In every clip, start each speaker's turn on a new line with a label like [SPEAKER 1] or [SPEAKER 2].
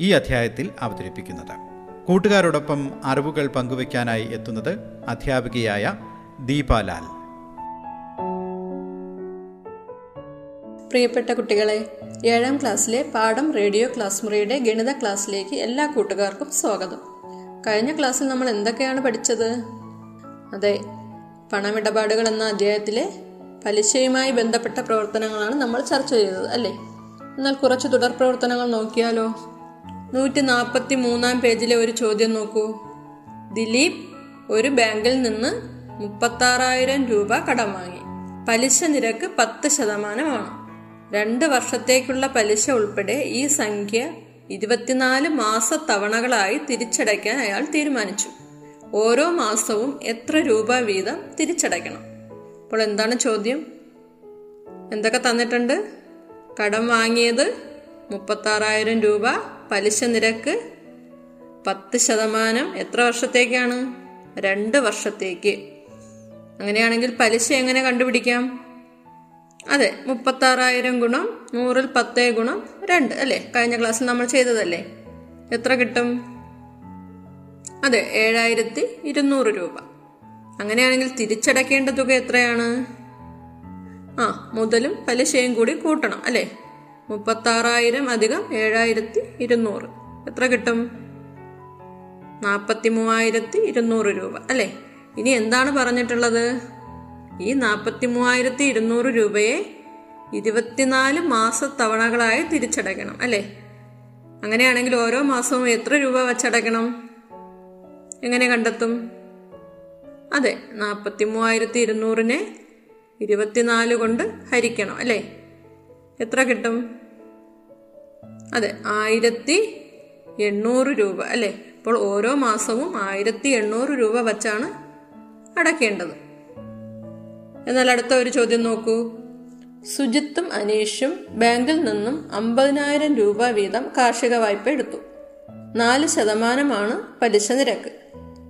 [SPEAKER 1] ഈ അധ്യായത്തിൽ അവതരിപ്പിക്കുന്നത്. കൂട്ടുകാരോടൊപ്പം അറിവുകൾ പങ്കുവയ്ക്കാനായി എത്തുന്നത് അധ്യാപികയായ ദീപാലാൽ.
[SPEAKER 2] പ്രിയപ്പെട്ട കുട്ടികളെ ഏഴാം ക്ലാസ്സിലെ പാഠം റേഡിയോ ക്ലാസ് മുറിയുടെ ഗണിത ക്ലാസ്സിലേക്ക് എല്ലാ കൂട്ടുകാർക്കും സ്വാഗതം. കഴിഞ്ഞ ക്ലാസ്സിൽ നമ്മൾ എന്തൊക്കെയാണ് പഠിച്ചത്? അതെ പണമിടപാടുകൾ എന്ന അധ്യായത്തിലെ പലിശയുമായി ബന്ധപ്പെട്ട പ്രവർത്തനങ്ങളാണ് നമ്മൾ ചർച്ച ചെയ്തത് അല്ലേ? എന്നാൽ കുറച്ച് തുടർ പ്രവർത്തനങ്ങൾ നോക്കിയാലോ? നൂറ്റി നാൽപ്പത്തി മൂന്നാം പേജിലെ ഒരു ചോദ്യം നോക്കൂ. ദിലീപ് ഒരു ബാങ്കിൽ നിന്ന് മുപ്പത്താറായിരം രൂപ കടം വാങ്ങി. പലിശ നിരക്ക് പത്ത് ശതമാനമാണ്. രണ്ട് വർഷത്തേക്കുള്ള പലിശ ഉൾപ്പെടെ ഈ സംഖ്യ ഇരുപത്തിനാല് മാസ തവണകളായി തിരിച്ചടയ്ക്കാൻ അയാൾ തീരുമാനിച്ചു. ഓരോ മാസവും എത്ര രൂപ വീതം തിരിച്ചടയ്ക്കണം? അപ്പോൾ എന്താണ് ചോദ്യം? എന്തൊക്കെ തന്നിട്ടുണ്ട്? കടം വാങ്ങിയത് മുപ്പത്താറായിരം രൂപ പലിശ നിരക്ക് പത്ത് ശതമാനം എത്ര വർഷത്തേക്കാണ്? രണ്ട് വർഷത്തേക്ക്. അങ്ങനെയാണെങ്കിൽ പലിശ എങ്ങനെ കണ്ടുപിടിക്കാം? അതെ മുപ്പത്താറായിരം ഗുണം നൂറിൽ പത്തേ ഗുണം രണ്ട് അല്ലേ? കഴിഞ്ഞ ക്ലാസ്സിൽ നമ്മൾ ചെയ്തതല്ലേ? എത്ര കിട്ടും? അതെ ഏഴായിരത്തി ഇരുന്നൂറ് രൂപ. അങ്ങനെയാണെങ്കിൽ തിരിച്ചടക്കേണ്ട തുക എത്രയാണ്? ആ മുതലും പലിശയും കൂടി കൂട്ടണം അല്ലേ? മുപ്പത്താറായിരം അധികം ഏഴായിരത്തി ഇരുന്നൂറ്. എത്ര കിട്ടും? നാൽപ്പത്തി മൂവായിരത്തി ഇരുന്നൂറ് രൂപ. അല്ലേ? ഇനി എന്താണ് പറഞ്ഞിട്ടുള്ളത്? ഈ നാൽപ്പത്തി മൂവായിരത്തി ഇരുന്നൂറ് രൂപയെ ഇരുപത്തിനാല് മാസ തവണകളായി തിരിച്ചടയ്ക്കണം. അല്ലേ? അങ്ങനെയാണെങ്കിൽ ഓരോ മാസവും എത്ര രൂപ വച്ചടയ്ക്കണം? എങ്ങനെ കണ്ടെത്തും? അതെ നാൽപ്പത്തി മൂവായിരത്തി ഇരുന്നൂറിനെ ഇരുപത്തിനാല് കൊണ്ട് ഹരിക്കണം. അല്ലേ? എത്ര കിട്ടും? അതെ ആയിരത്തി എണ്ണൂറ് രൂപ അല്ലെ? അപ്പോൾ ഓരോ മാസവും ആയിരത്തി എണ്ണൂറ് രൂപ വച്ചാണ് അടയ്ക്കേണ്ടത് എന്നാൽ അടുത്ത ഒരു ചോദ്യം നോക്കൂ. സുജിത്തും അനീഷും ബാങ്കിൽ നിന്നും അമ്പതിനായിരം രൂപ വീതം കാർഷിക വായ്പ എടുത്തു. നാല് ശതമാനമാണ് പലിശ നിരക്ക്.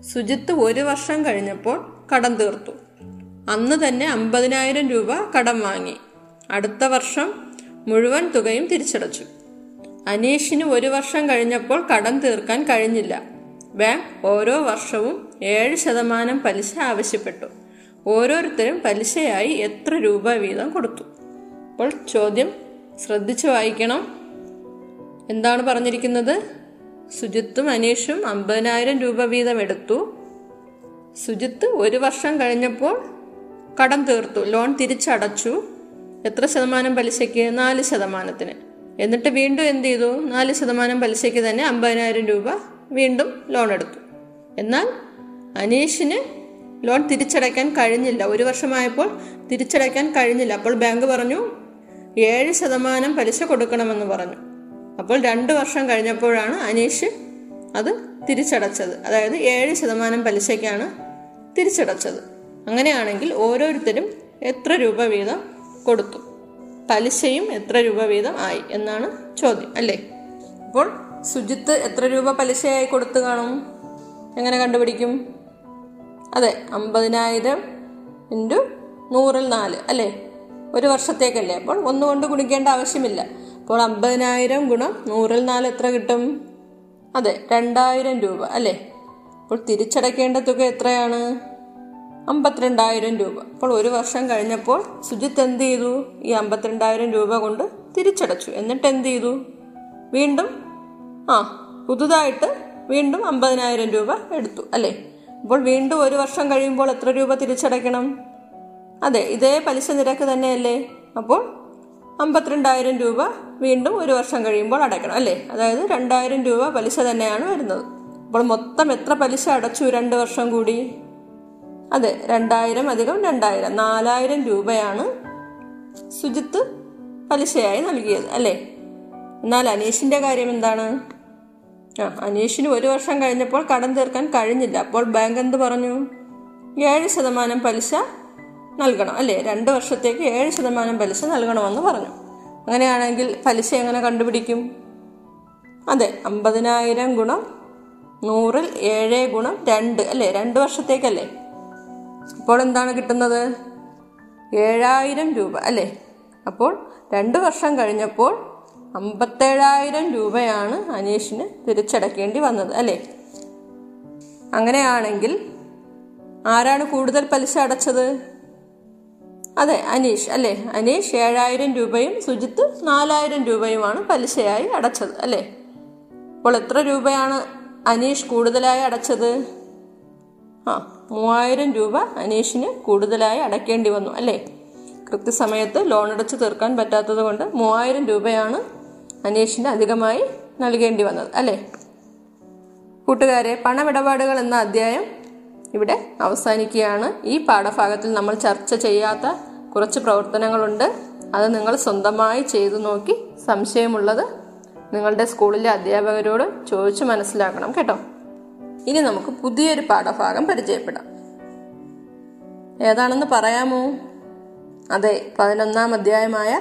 [SPEAKER 2] സുജിത്ത് ഒരു വർഷം കഴിഞ്ഞപ്പോൾ കടം തീർത്തു. അന്ന് തന്നെ അമ്പതിനായിരം രൂപ കടം വാങ്ങി. അടുത്ത വർഷം മുഴുവൻ തുകയും തിരിച്ചടച്ചു. അനീഷിന് ഒരു വർഷം കഴിഞ്ഞപ്പോൾ കടം തീർക്കാൻ കഴിഞ്ഞില്ല. ബാങ്ക് ഓരോ വർഷവും ഏഴ് ശതമാനം പലിശ ആവശ്യപ്പെട്ടു. ഓരോരുത്തരും പലിശയായി എത്ര രൂപ വീതം കൊടുത്തു? അപ്പോൾ ചോദ്യം ശ്രദ്ധിച്ചു വായിക്കണം. എന്താണ് പറഞ്ഞിരിക്കുന്നത്? സുജിത്തും അനീഷും അമ്പതിനായിരം രൂപ വീതം എടുത്തു. സുജിത്ത് ഒരു വർഷം കഴിഞ്ഞപ്പോൾ കടം തീർത്തു ലോൺ തിരിച്ചടച്ചു. എത്ര ശതമാനം പലിശയ്ക്ക്? നാല് ശതമാനത്തിന്. എന്നിട്ട് വീണ്ടും എന്ത് ചെയ്തു? നാല് ശതമാനം പലിശയ്ക്ക് തന്നെ അമ്പതിനായിരം രൂപ വീണ്ടും ലോൺ എടുത്തു. എന്നാൽ അനീഷിന് ലോൺ തിരിച്ചടയ്ക്കാൻ കഴിഞ്ഞില്ല. ഒരു വർഷമായപ്പോൾ തിരിച്ചടയ്ക്കാൻ കഴിഞ്ഞില്ല. അപ്പോൾ ബാങ്ക് പറഞ്ഞു ഏഴ് ശതമാനം പലിശ കൊടുക്കണമെന്ന് പറഞ്ഞു. അപ്പോൾ രണ്ട് വർഷം കഴിഞ്ഞപ്പോഴാണ് അനീഷ് അത് തിരിച്ചടച്ചത്. അതായത് ഏഴ് ശതമാനം പലിശയ്ക്കാണ് തിരിച്ചടച്ചത്. അങ്ങനെയാണെങ്കിൽ ഓരോരുത്തരും എത്ര രൂപ വീതം കൊടുത്തു? പലിശയും എത്ര രൂപ വീതം ആയി എന്നാണ് ചോദ്യം അല്ലേ? അപ്പോൾ സുജിത്ത് എത്ര രൂപ പലിശയായി കൊടുത്തു കാണും? എങ്ങനെ കണ്ടുപിടിക്കും? അതെ അമ്പതിനായിരം ഇന്റു നൂറിൽ നാല് അല്ലേ? ഒരു വർഷത്തേക്കല്ലേ? അപ്പോൾ ഒന്നുകൊണ്ട് ഗുണിക്കേണ്ട ആവശ്യമില്ല. അപ്പോൾ അമ്പതിനായിരം ഗുണം നൂറിൽ നാല് എത്ര കിട്ടും? അതെ രണ്ടായിരം രൂപ അല്ലേ? അപ്പോൾ തിരിച്ചടയ്ക്കേണ്ട തുക എത്രയാണ്? അമ്പത്തിരണ്ടായിരം രൂപ. അപ്പോൾ ഒരു വർഷം കഴിഞ്ഞപ്പോൾ സുജിത്ത് എന്ത് ചെയ്തു? ഈ അമ്പത്തിരണ്ടായിരം രൂപ കൊണ്ട് തിരിച്ചടച്ചു. എന്നിട്ട് എന്ത് ചെയ്തു? വീണ്ടും ആ പുതുതായിട്ട് വീണ്ടും അമ്പതിനായിരം രൂപ എടുത്തു അല്ലേ? അപ്പോൾ വീണ്ടും ഒരു വർഷം കഴിയുമ്പോൾ എത്ര രൂപ തിരിച്ചടയ്ക്കണം? അതെ ഇതേ പലിശ നിരക്ക് തന്നെയല്ലേ? അപ്പോൾ അമ്പത്തിരണ്ടായിരം രൂപ വീണ്ടും ഒരു വർഷം കഴിയുമ്പോൾ അടയ്ക്കണം അല്ലേ? അതായത് രണ്ടായിരം രൂപ പലിശ തന്നെയാണ് വരുന്നത്. അപ്പോൾ മൊത്തം എത്ര പലിശ അടച്ചു? രണ്ട് വർഷം കൂടി. അതെ രണ്ടായിരം അധികം രണ്ടായിരം. നാലായിരം രൂപയാണ് സുജിത്ത് പലിശയായി നൽകിയത് അല്ലേ? എന്നാൽ അനീഷിന്റെ കാര്യം എന്താണ്? ആ അനീഷിന് ഒരു വർഷം കഴിഞ്ഞപ്പോൾ കടം തീർക്കാൻ കഴിഞ്ഞില്ല. അപ്പോൾ ബാങ്ക് എന്ത് പറഞ്ഞു? ഏഴ് ശതമാനം പലിശ നൽകണം അല്ലേ? രണ്ട് വർഷത്തേക്ക് ഏഴ് ശതമാനം പലിശ നൽകണമെന്ന് പറഞ്ഞു. അങ്ങനെയാണെങ്കിൽ പലിശ എങ്ങനെ കണ്ടുപിടിക്കും? അതെ അമ്പതിനായിരം ഗുണം നൂറിൽ ഏഴ് ഗുണം രണ്ട് അല്ലേ? രണ്ട് വർഷത്തേക്കല്ലേ? അപ്പോൾ എന്താണ് കിട്ടുന്നത്? ഏഴായിരം രൂപ അല്ലേ? അപ്പോൾ രണ്ട് വർഷം കഴിഞ്ഞപ്പോൾ അമ്പത്തേഴായിരം രൂപയാണ് അനീഷിന് തിരിച്ചടക്കേണ്ടി വന്നത് അല്ലേ? അങ്ങനെയാണെങ്കിൽ ആരാണ് കൂടുതൽ പലിശ അടച്ചത്? അതെ അനീഷ് അല്ലേ? അനീഷ് ഏഴായിരം രൂപയും സുജിത്ത് നാലായിരം രൂപയുമാണ് പലിശയായി അടച്ചത് അല്ലേ? അപ്പോൾ എത്ര രൂപയാണ് അനീഷ് കൂടുതലായി അടച്ചത്? ആ മൂവായിരം രൂപ അനീഷിന് കൂടുതലായി അടയ്ക്കേണ്ടി വന്നു അല്ലേ? കൃത്യസമയത്ത് ലോൺ അടച്ച് തീർക്കാൻ പറ്റാത്തത് കൊണ്ട് മൂവായിരം രൂപയാണ് അനീഷിന് അധികമായി നൽകേണ്ടി വന്നത് അല്ലേ? കൂട്ടുകാരെ പണമിടപാടുകൾ എന്ന അധ്യായം ഇവിടെ അവസാനിക്കുകയാണ്. ഈ പാഠഭാഗത്തിൽ നമ്മൾ ചർച്ച ചെയ്യാത്ത കുറച്ച് പ്രവർത്തനങ്ങളുണ്ട്. അത് നിങ്ങൾ സ്വന്തമായി ചെയ്തു നോക്കി സംശയമുള്ളത് നിങ്ങളുടെ സ്കൂളിലെ അധ്യാപകരോട് ചോദിച്ചു മനസ്സിലാക്കണം കേട്ടോ? ഇനി നമുക്ക് പുതിയൊരു പാഠഭാഗം പരിചയപ്പെടാം. ഏതാണെന്ന് പറയാമോ? അതെ പതിനൊന്നാം അധ്യായമായ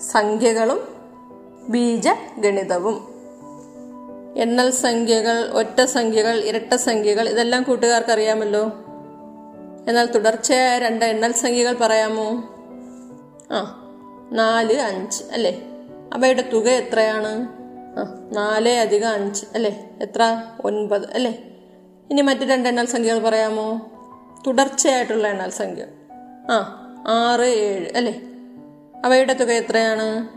[SPEAKER 2] സംഖ്യകളും ബീജഗണിതവും. എണ്ണൽ സംഖ്യകൾ ഒറ്റ സംഖ്യകൾ ഇരട്ട സംഖ്യകൾ ഇതെല്ലാം കൂട്ടുകാർക്ക് അറിയാമല്ലോ എന്നാൽ തുടർച്ചയായ രണ്ട് എണ്ണൽ സംഖ്യകൾ പറയാമോ? ആ നാല് അഞ്ച് അല്ലേ? അവയുടെ തുക എത്രയാണ്? ആ നാല് അധികം അഞ്ച് അല്ലേ? എത്ര? ഒൻപത് അല്ലേ? ഇനി മറ്റു രണ്ട് എണ്ണൽ സംഖ്യകൾ പറയാമോ? തുടർച്ചയായിട്ടുള്ള എണ്ണൽ സംഖ്യ. ആ ആറ് ഏഴ് അല്ലേ? അവയുടെ തുക എത്രയാണ്?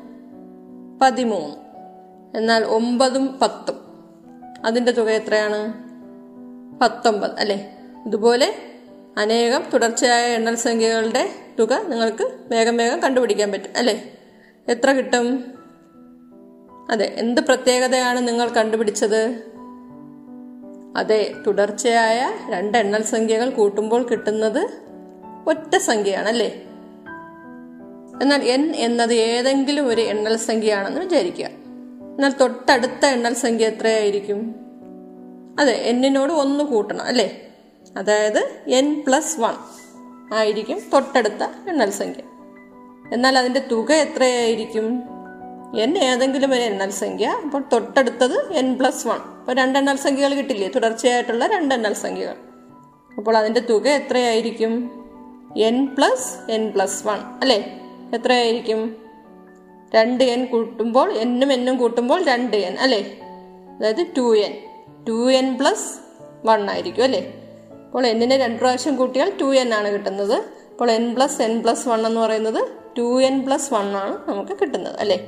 [SPEAKER 2] പതിമൂന്ന്. എന്നാൽ ഒമ്പതും പത്തും. അതിന്റെ തുക എത്രയാണ്? പത്തൊമ്പത് അല്ലേ? ഇതുപോലെ അനേകം തുടർച്ചയായ എണ്ണൽ സംഖ്യകളുടെ തുക നിങ്ങൾക്ക് വേഗം വേഗം കണ്ടുപിടിക്കാൻ പറ്റും അല്ലേ? എത്ര കിട്ടും? അതെ എന്ത് പ്രത്യേകതയാണ് നിങ്ങൾ കണ്ടുപിടിച്ചത്? അതെ തുടർച്ചയായ രണ്ട് എണ്ണൽ സംഖ്യകൾ കൂട്ടുമ്പോൾ കിട്ടുന്നത് ഒറ്റ സംഖ്യയാണ് അല്ലേ എന്നാൽ എൻ എന്നത് ഏതെങ്കിലും ഒരു എണ്ണൽ സംഖ്യയാണെന്ന് വിചാരിക്കുക. എന്നാൽ തൊട്ടടുത്ത എണ്ണൽ സംഖ്യ എത്രയായിരിക്കും? അതെ എന്നിനോട് ഒന്ന് കൂട്ടണം അല്ലേ? അതായത് എൻ പ്ലസ് വൺ ആയിരിക്കും തൊട്ടടുത്ത എണ്ണൽ സംഖ്യ. എന്നാൽ അതിന്റെ തുക എത്രയായിരിക്കും? എൻ ഏതെങ്കിലും ഒരു എണ്ണൽ സംഖ്യ അപ്പോൾ തൊട്ടടുത്തത് എൻ പ്ലസ് വൺ അപ്പോൾ രണ്ട് എണ്ണൽ സംഖ്യകൾ കിട്ടില്ലേ? തുടർച്ചയായിട്ടുള്ള രണ്ട് എണ്ണൽ സംഖ്യകൾ. അപ്പോൾ അതിന്റെ തുക എത്രയായിരിക്കും? N plus N plus one അല്ലേ? എത്രയായിരിക്കും? രണ്ട് എൻ കൂട്ടുമ്പോൾ എന്നും എന്നും കൂട്ടുമ്പോൾ രണ്ട് എൻ അല്ലേ? അതായത് two N two N plus one ആയിരിക്കും അല്ലേ? അപ്പോൾ എന്നിനെ രണ്ട് പ്രാവശ്യം കൂട്ടിയാൽ ടു എൻ ആണ് കിട്ടുന്നത്. അപ്പോൾ N plus N plus one എന്ന് പറയുന്നത് ടു എൻ പ്ലസ് വൺ ആണ് നമുക്ക് കിട്ടുന്നത് അല്ലേ?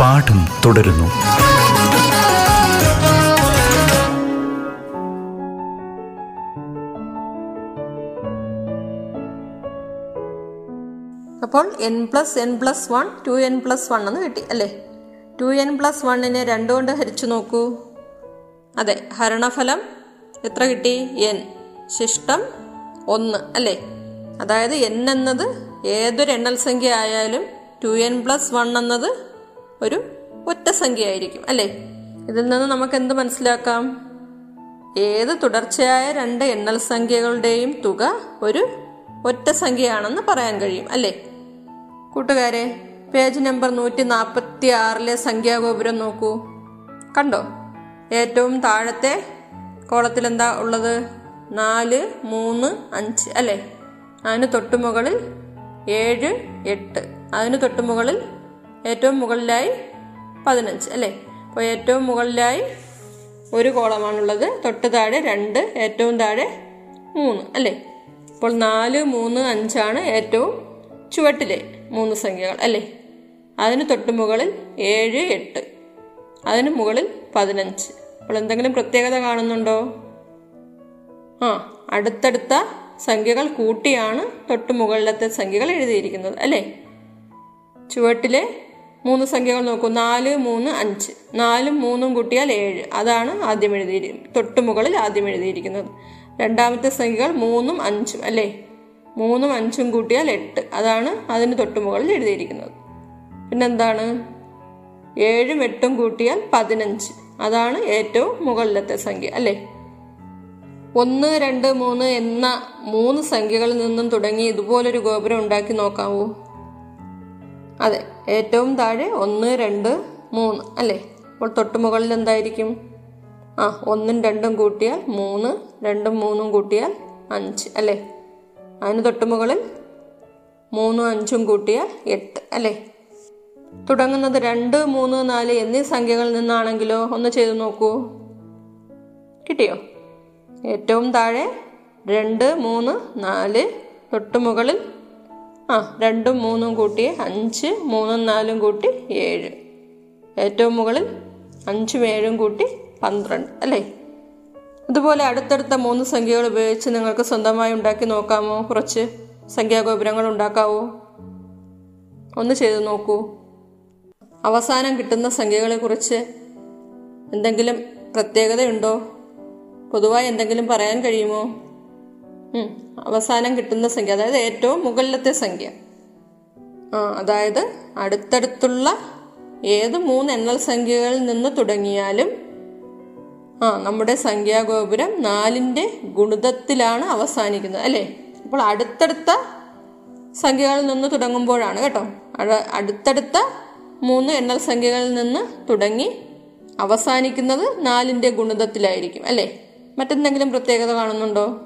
[SPEAKER 3] പാഠം തുടരുന്നു.
[SPEAKER 2] അപ്പോൾ N plus N plus one two N plus one എന്ന് കിട്ടി അല്ലേ? ടു എൻ പ്ലസ് വണ്ണിനെ രണ്ടുകൊണ്ട് ഹരിച്ചു നോക്കൂ. അതെ ഹരണഫലം എത്ര കിട്ടി? എൻ ശിഷ്ടം ഒന്ന് അല്ലേ? അതായത് എൻ എന്നത് ഏതൊരു എണ്ണൽ സംഖ്യ ആയാലും ടു എൻ പ്ലസ് വൺ എന്നത് ഒരു ഒറ്റ സംഖ്യ ആയിരിക്കും അല്ലേ? ഇതിൽ നിന്ന് നമുക്ക് എന്ത് മനസ്സിലാക്കാം? ഏത് തുടർച്ചയായ രണ്ട് എണ്ണൽ സംഖ്യകളുടെയും തുക ഒരു ഒറ്റ സംഖ്യയാണെന്ന് പറയാൻ കഴിയും അല്ലേ? കൂട്ടുകാരെ പേജ് നമ്പർ നൂറ്റി നാൽപ്പത്തി ആറിലെ സംഖ്യാഗോപുരം നോക്കൂ. കണ്ടോ? ഏറ്റവും താഴത്തെ കോളത്തിൽ എന്താ ഉള്ളത്? നാല് മൂന്ന് അഞ്ച് അല്ലേ? അതിന് തൊട്ടുമുകളിൽ ഏഴ് എട്ട്. അതിന് തൊട്ടുമുകളിൽ ഏറ്റവും മുകളിലായി പതിനഞ്ച് അല്ലേ? അപ്പോൾ ഏറ്റവും മുകളിലായി ഒരു കോളമാണുള്ളത്. തൊട്ട് താഴെ രണ്ട് ഏറ്റവും താഴെ മൂന്ന് അല്ലേ? അപ്പോൾ നാല് മൂന്ന് അഞ്ചാണ് ഏറ്റവും ചുവട്ടിലെ മൂന്ന് സംഖ്യകൾ അല്ലേ? അതിന് തൊട്ട് മുകളിൽ ഏഴ് എട്ട് അതിന് മുകളിൽ പതിനഞ്ച്. അപ്പോൾ എന്തെങ്കിലും പ്രത്യേകത കാണുന്നുണ്ടോ? ആ അടുത്തടുത്ത സംഖ്യകൾ കൂട്ടിയാണ് തൊട്ട് മുകളിലത്തെ സംഖ്യകൾ എഴുതിയിരിക്കുന്നത് അല്ലേ? ചുവട്ടിലെ മൂന്ന് സംഖ്യകൾ നോക്കൂ. നാല് മൂന്ന് അഞ്ച്. നാലും മൂന്നും കൂട്ടിയാൽ ഏഴ്. അതാണ് ആദ്യം എഴുതിയിരിക്കുന്നത് തൊട്ടുമുകളിൽ ആദ്യം എഴുതിയിരിക്കുന്നത്. രണ്ടാമത്തെ സംഖ്യകൾ മൂന്നും അഞ്ചും അല്ലേ? മൂന്നും അഞ്ചും കൂട്ടിയാൽ എട്ട്. അതാണ് അതിന് തൊട്ടുമുകളിൽ എഴുതിയിരിക്കുന്നത്. പിന്നെന്താണ്? ഏഴും എട്ടും കൂട്ടിയാൽ പതിനഞ്ച്. അതാണ് ഏറ്റവും മുകളിലത്തെ സംഖ്യ അല്ലേ? ഒന്ന് രണ്ട് മൂന്ന് എന്ന മൂന്ന് സംഖ്യകളിൽ നിന്നും തുടങ്ങി ഇതുപോലൊരു ഗോപുരം ഉണ്ടാക്കി നോക്കാവൂ. അതെ ഏറ്റവും താഴെ ഒന്ന് രണ്ട് മൂന്ന് അല്ലേ? അപ്പോൾ തൊട്ട് മുകളിൽ എന്തായിരിക്കും? ആ ഒന്നും രണ്ടും കൂട്ടിയാൽ മൂന്ന് രണ്ടും മൂന്നും കൂട്ടിയാൽ അഞ്ച് അല്ലേ? അതിന് തൊട്ട് മുകളിൽ മൂന്നും അഞ്ചും കൂട്ടിയാൽ എട്ട് അല്ലേ? തുടങ്ങുന്നത് രണ്ട് മൂന്ന് നാല് എന്നീ സംഖ്യകളിൽ നിന്നാണെങ്കിലോ? ഒന്ന് ചെയ്തു നോക്കൂ. കിട്ടിയോ? ഏറ്റവും താഴെ രണ്ട് മൂന്ന് നാല് തൊട്ട് മുകളിൽ ആ രണ്ടും മൂന്നും കൂട്ടി അഞ്ച് മൂന്നും നാലും കൂട്ടി ഏഴ്. ഏറ്റവും മുകളിൽ അഞ്ചും ഏഴും കൂട്ടി പന്ത്രണ്ട് അല്ലേ? അതുപോലെ അടുത്തടുത്ത മൂന്ന് സംഖ്യകൾ ഉപയോഗിച്ച് നിങ്ങൾക്ക് സ്വന്തമായി ഉണ്ടാക്കി നോക്കാമോ? കുറച്ച് സംഖ്യാഗോപുരങ്ങൾ ഉണ്ടാക്കാവോ? ഒന്ന് ചെയ്തു നോക്കൂ. അവസാനം കിട്ടുന്ന സംഖ്യകളെ കുറിച്ച് എന്തെങ്കിലും പ്രത്യേകതയുണ്ടോ? പൊതുവായി എന്തെങ്കിലും പറയാൻ കഴിയുമോ? അവസാനം കിട്ടുന്ന സംഖ്യ അതായത് ഏറ്റവും മുകളിലത്തെ സംഖ്യ. അതായത് അടുത്തടുത്തുള്ള ഏത് മൂന്ന് എണ്ണൽ സംഖ്യകളിൽ നിന്ന് തുടങ്ങിയാലും ആ നമ്മുടെ സംഖ്യാഗോപുരം നാലിന്റെ ഗുണിതത്തിലാണ് അവസാനിക്കുന്നത് അല്ലേ? അപ്പോൾ അടുത്തടുത്ത സംഖ്യകളിൽ നിന്ന് തുടങ്ങുമ്പോഴാണ് കേട്ടോ. അടുത്തടുത്ത മൂന്ന് എണ്ണൽ സംഖ്യകളിൽ നിന്ന് തുടങ്ങി അവസാനിക്കുന്നത് നാലിന്റെ ഗുണിതത്തിലായിരിക്കും അല്ലേ? മറ്റെന്തെങ്കിലും പ്രത്യേകത കാണുന്നുണ്ടോ?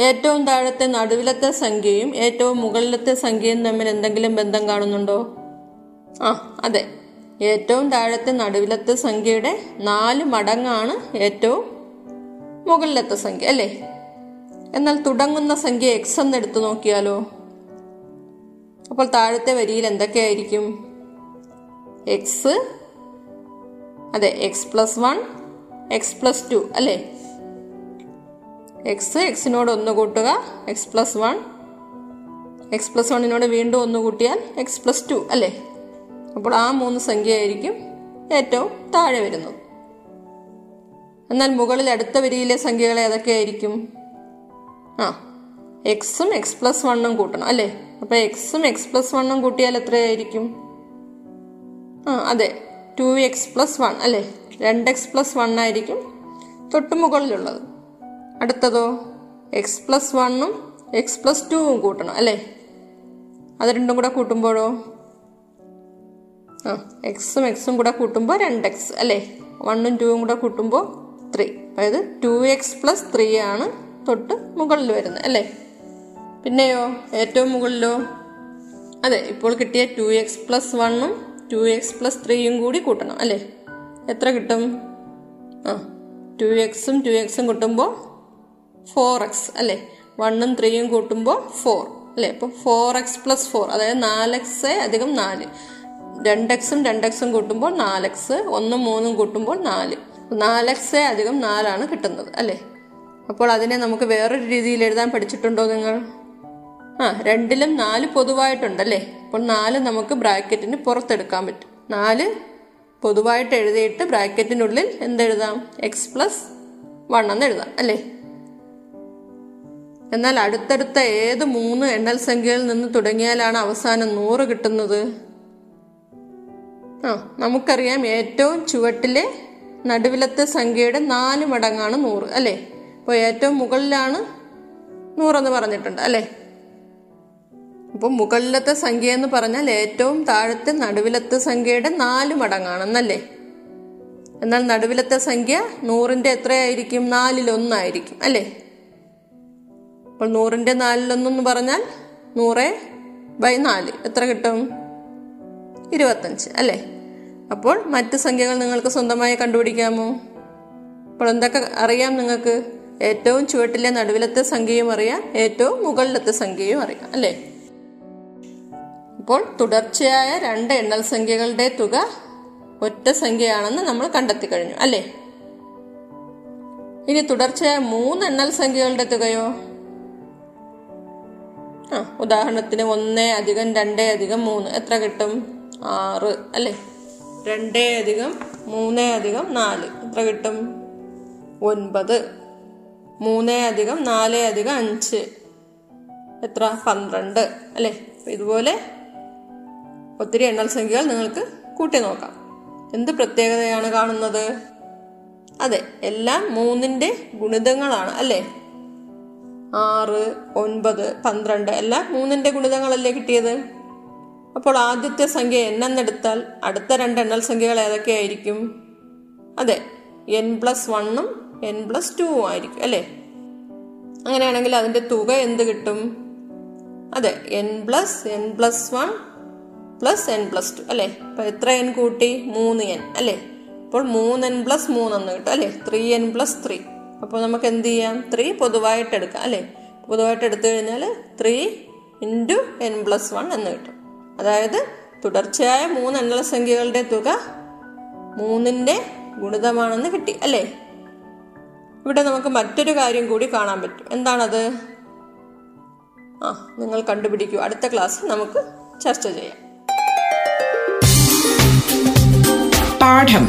[SPEAKER 2] ഏറ്റവും താഴത്തെ നടുവിലത്തെ സംഖ്യയും ഏറ്റവും മുകളിലത്തെ സംഖ്യയും തമ്മിൽ എന്തെങ്കിലും ബന്ധം കാണുന്നുണ്ടോ? ആ അതെ. ഏറ്റവും താഴത്തെ നടുവിലത്തെ സംഖ്യയുടെ നാല് മടങ്ങാണ് ഏറ്റവും മുകളിലത്തെ സംഖ്യ അല്ലേ? എന്നാൽ തുടങ്ങുന്ന സംഖ്യ എക്സ് എന്ന് എടുത്തു നോക്കിയാലോ? അപ്പോൾ താഴത്തെ വരിയിൽ എന്തൊക്കെയായിരിക്കും? എക്സ് അതെ X plus one X plus two അല്ലേ? എക്സ് എക്സിനോട് ഒന്ന് കൂട്ടുക. X plus one X plus വണ്ണിനോട് വീണ്ടും ഒന്ന് കൂട്ടിയാൽ എക്സ് പ്ലസ് ടു അല്ലേ? അപ്പോൾ ആ മൂന്ന് സംഖ്യയായിരിക്കും ഏറ്റവും താഴെ വരുന്നത്. എന്നാൽ മുകളിൽ അടുത്ത വരിയിലെ സംഖ്യകൾ ഏതൊക്കെയായിരിക്കും? ആ എക്സും എക്സ് പ്ലസ് വണ്ണും കൂട്ടണം അല്ലേ? അപ്പോൾ എക്സും എക്സ് പ്ലസ് വണ്ണും കൂട്ടിയാൽ എത്രയായിരിക്കും? ആ അതെ ടു എക്സ് പ്ലസ് വൺ അല്ലേ? രണ്ട് എക്സ് പ്ലസ് വൺ ആയിരിക്കും തൊട്ട് മുകളിലുള്ളത്. അടുത്തതോ? എക്സ് പ്ലസ് വണ്ണും എക്സ് പ്ലസ് ടുവും കൂട്ടണം അല്ലേ? അത് രണ്ടും കൂടെ കൂട്ടുമ്പോഴോ? ആ എക്സും എക്സും കൂടെ കൂട്ടുമ്പോൾ രണ്ട് എക്സ് അല്ലേ? വണ്ണും ടൂവും കൂടെ കൂട്ടുമ്പോൾ ത്രീ അതായത് ടു എക്സ് പ്ലസ് ത്രീ ആണ് തൊട്ട് മുകളിൽ വരുന്നത് അല്ലേ? പിന്നെയോ? ഏറ്റവും മുകളിലോ? അതെ ഇപ്പോൾ കിട്ടിയ ടു എക്സ് പ്ലസ് വണ്ണും ടു എക്സ് പ്ലസ് ത്രീയും കൂടി കൂട്ടണം അല്ലേ? എത്ര കിട്ടും? ആ ടു എക്സും ടു എക്സും കൂട്ടുമ്പോൾ ഫോർ എക്സ് അല്ലേ? വണ്ണും ത്രീയും കൂട്ടുമ്പോൾ ഫോർ അല്ലേ? അപ്പോൾ ഫോർ എക്സ് പ്ലസ് ഫോർ അതായത് നാല് എക്സ് അധികം നാല്. രണ്ട് എക്സും രണ്ട് എക്സും കൂട്ടുമ്പോൾ നാല് എക്സ് ഒന്നും മൂന്നും കൂട്ടുമ്പോൾ നാല്. നാല് എക്സ് അധികം നാലാണ് കിട്ടുന്നത് അല്ലേ? അപ്പോൾ അതിനെ നമുക്ക് വേറൊരു രീതിയിൽ എഴുതാൻ പഠിച്ചിട്ടുണ്ടോ നിങ്ങൾ? ആ രണ്ടിലും നാല് പൊതുവായിട്ടുണ്ടല്ലേ അപ്പോൾ നാല് നമുക്ക് ബ്രാക്കറ്റിന് പുറത്തെടുക്കാൻ പറ്റും. നാല് പൊതുവായിട്ട് എഴുതിയിട്ട് ബ്രാക്കറ്റിനുള്ളിൽ എന്തെഴുതാം? എക്സ് പ്ലസ് വൺ എന്ന് എഴുതാം അല്ലേ? എന്നാൽ അടുത്തടുത്ത ഏത് മൂന്ന് എണ്ണൽ സംഖ്യയിൽ നിന്ന് തുടങ്ങിയാലാണ് അവസാനം നൂറ് കിട്ടുന്നത്? ആ നമുക്കറിയാം ഏറ്റവും ചുവട്ടിലെ നടുവിലത്തെ സംഖ്യയുടെ നാല് മടങ്ങാണ് നൂറ് അല്ലേ? അപ്പോൾ ഏറ്റവും മുകളിലാണ് നൂറെന്ന് പറഞ്ഞിട്ടുണ്ട് അല്ലേ? അപ്പോൾ മുകളിലത്തെ സംഖ്യ എന്ന് പറഞ്ഞാൽ ഏറ്റവും താഴത്തെ നടുവിലത്തെ സംഖ്യയുടെ നാല് മടങ്ങാണെന്നല്ലേ? എന്നാൽ നടുവിലത്തെ സംഖ്യ നൂറിന്റെ എത്രയായിരിക്കും? നാലിലൊന്നായിരിക്കും അല്ലേ? അപ്പോൾ നൂറിന്റെ നാലിലൊന്നെന്ന് പറഞ്ഞാൽ നൂറ് ബൈ നാല് എത്ര കിട്ടും? ഇരുപത്തഞ്ച് അല്ലേ? അപ്പോൾ മറ്റ് സംഖ്യകൾ നിങ്ങൾക്ക് സ്വന്തമായി കണ്ടുപിടിക്കാമോ? അപ്പോൾ എന്തൊക്കെ അറിയാം നിങ്ങൾക്ക്? ഏറ്റവും ചുവട്ടിലെ നടുവിലത്തെ സംഖ്യയും അറിയാം ഏറ്റവും മുകളിലത്തെ സംഖ്യയും അറിയാം അല്ലേ? അപ്പോൾ തുടർച്ചയായ രണ്ട് എണ്ണൽ സംഖ്യകളുടെ തുക ഒറ്റ സംഖ്യയാണെന്ന് നമ്മൾ കണ്ടെത്തി കഴിഞ്ഞു അല്ലേ? ഇനി തുടർച്ചയായ മൂന്ന് എണ്ണൽ സംഖ്യകളുടെ തുകയോ? ഉദാഹരണത്തിന് ഒന്ന് അധികം രണ്ട് അധികം മൂന്ന്. എത്ര കിട്ടും? ആറ് അല്ലേ? രണ്ട് അധികം മൂന്ന് അധികം നാല്. എത്ര കിട്ടും? ഒൻപത്. മൂന്ന് അധികം നാല് അധികം അഞ്ച്. എത്ര? പന്ത്രണ്ട് അല്ലേ? ഇതുപോലെ ഒത്തിരി എണ്ണൽ സംഖ്യകൾ നിങ്ങൾക്ക് കൂട്ടി നോക്കാം. എന്ത് പ്രത്യേകതയാണ് കാണുന്നത്? അതെ എല്ലാം മൂന്നിന്റെ ഗുണിതങ്ങളാണ് അല്ലേ? ആറ് ഒൻപത് പന്ത്രണ്ട് അല്ല മൂന്നിന്റെ ഗുണിതങ്ങളല്ലേ കിട്ടിയത്? അപ്പോൾ ആദ്യത്തെ സംഖ്യ എൻ എന്നെടുത്താൽ അടുത്ത രണ്ട് എണ്ണൽ സംഖ്യകൾ ഏതൊക്കെയായിരിക്കും? അതെ എൻ പ്ലസ് വണ്ണും എൻ പ്ലസ് ടുവും ആയിരിക്കും അല്ലേ? അങ്ങനെയാണെങ്കിൽ അതിന്റെ തുക എന്ത് കിട്ടും? അതെ N plus N plus one plus N plus two അല്ലേ? അപ്പൊ എത്ര എൻ കൂട്ടി? മൂന്ന് എൻ അല്ലേ? അപ്പോൾ മൂന്ന് എൻ പ്ലസ് മൂന്നെന്ന് കിട്ടും അല്ലേ? ത്രീ എൻ പ്ലസ് ത്രീ അപ്പോൾ നമുക്ക് എന്ത് ചെയ്യാം ത്രീ പൊതുവായിട്ട് എടുക്കാം അല്ലേ? പൊതുവായിട്ട് എടുത്തു കഴിഞ്ഞാൽ three into N plus one എന്ന് കിട്ടും. അതായത് തുടർച്ചയായ മൂന്ന് എണ്ണൽ സംഖ്യകളുടെ തുക മൂന്നിന്റെ ഗുണിതമാണെന്ന് കിട്ടി അല്ലേ? ഇവിടെ നമുക്ക് മറ്റൊരു കാര്യം കൂടി കാണാൻ പറ്റും. എന്താണത്? ആ നിങ്ങൾ കണ്ടുപിടിക്കൂ. അടുത്ത ക്ലാസ്സിൽ നമുക്ക് ചർച്ച ചെയ്യാം.
[SPEAKER 4] പാഠം.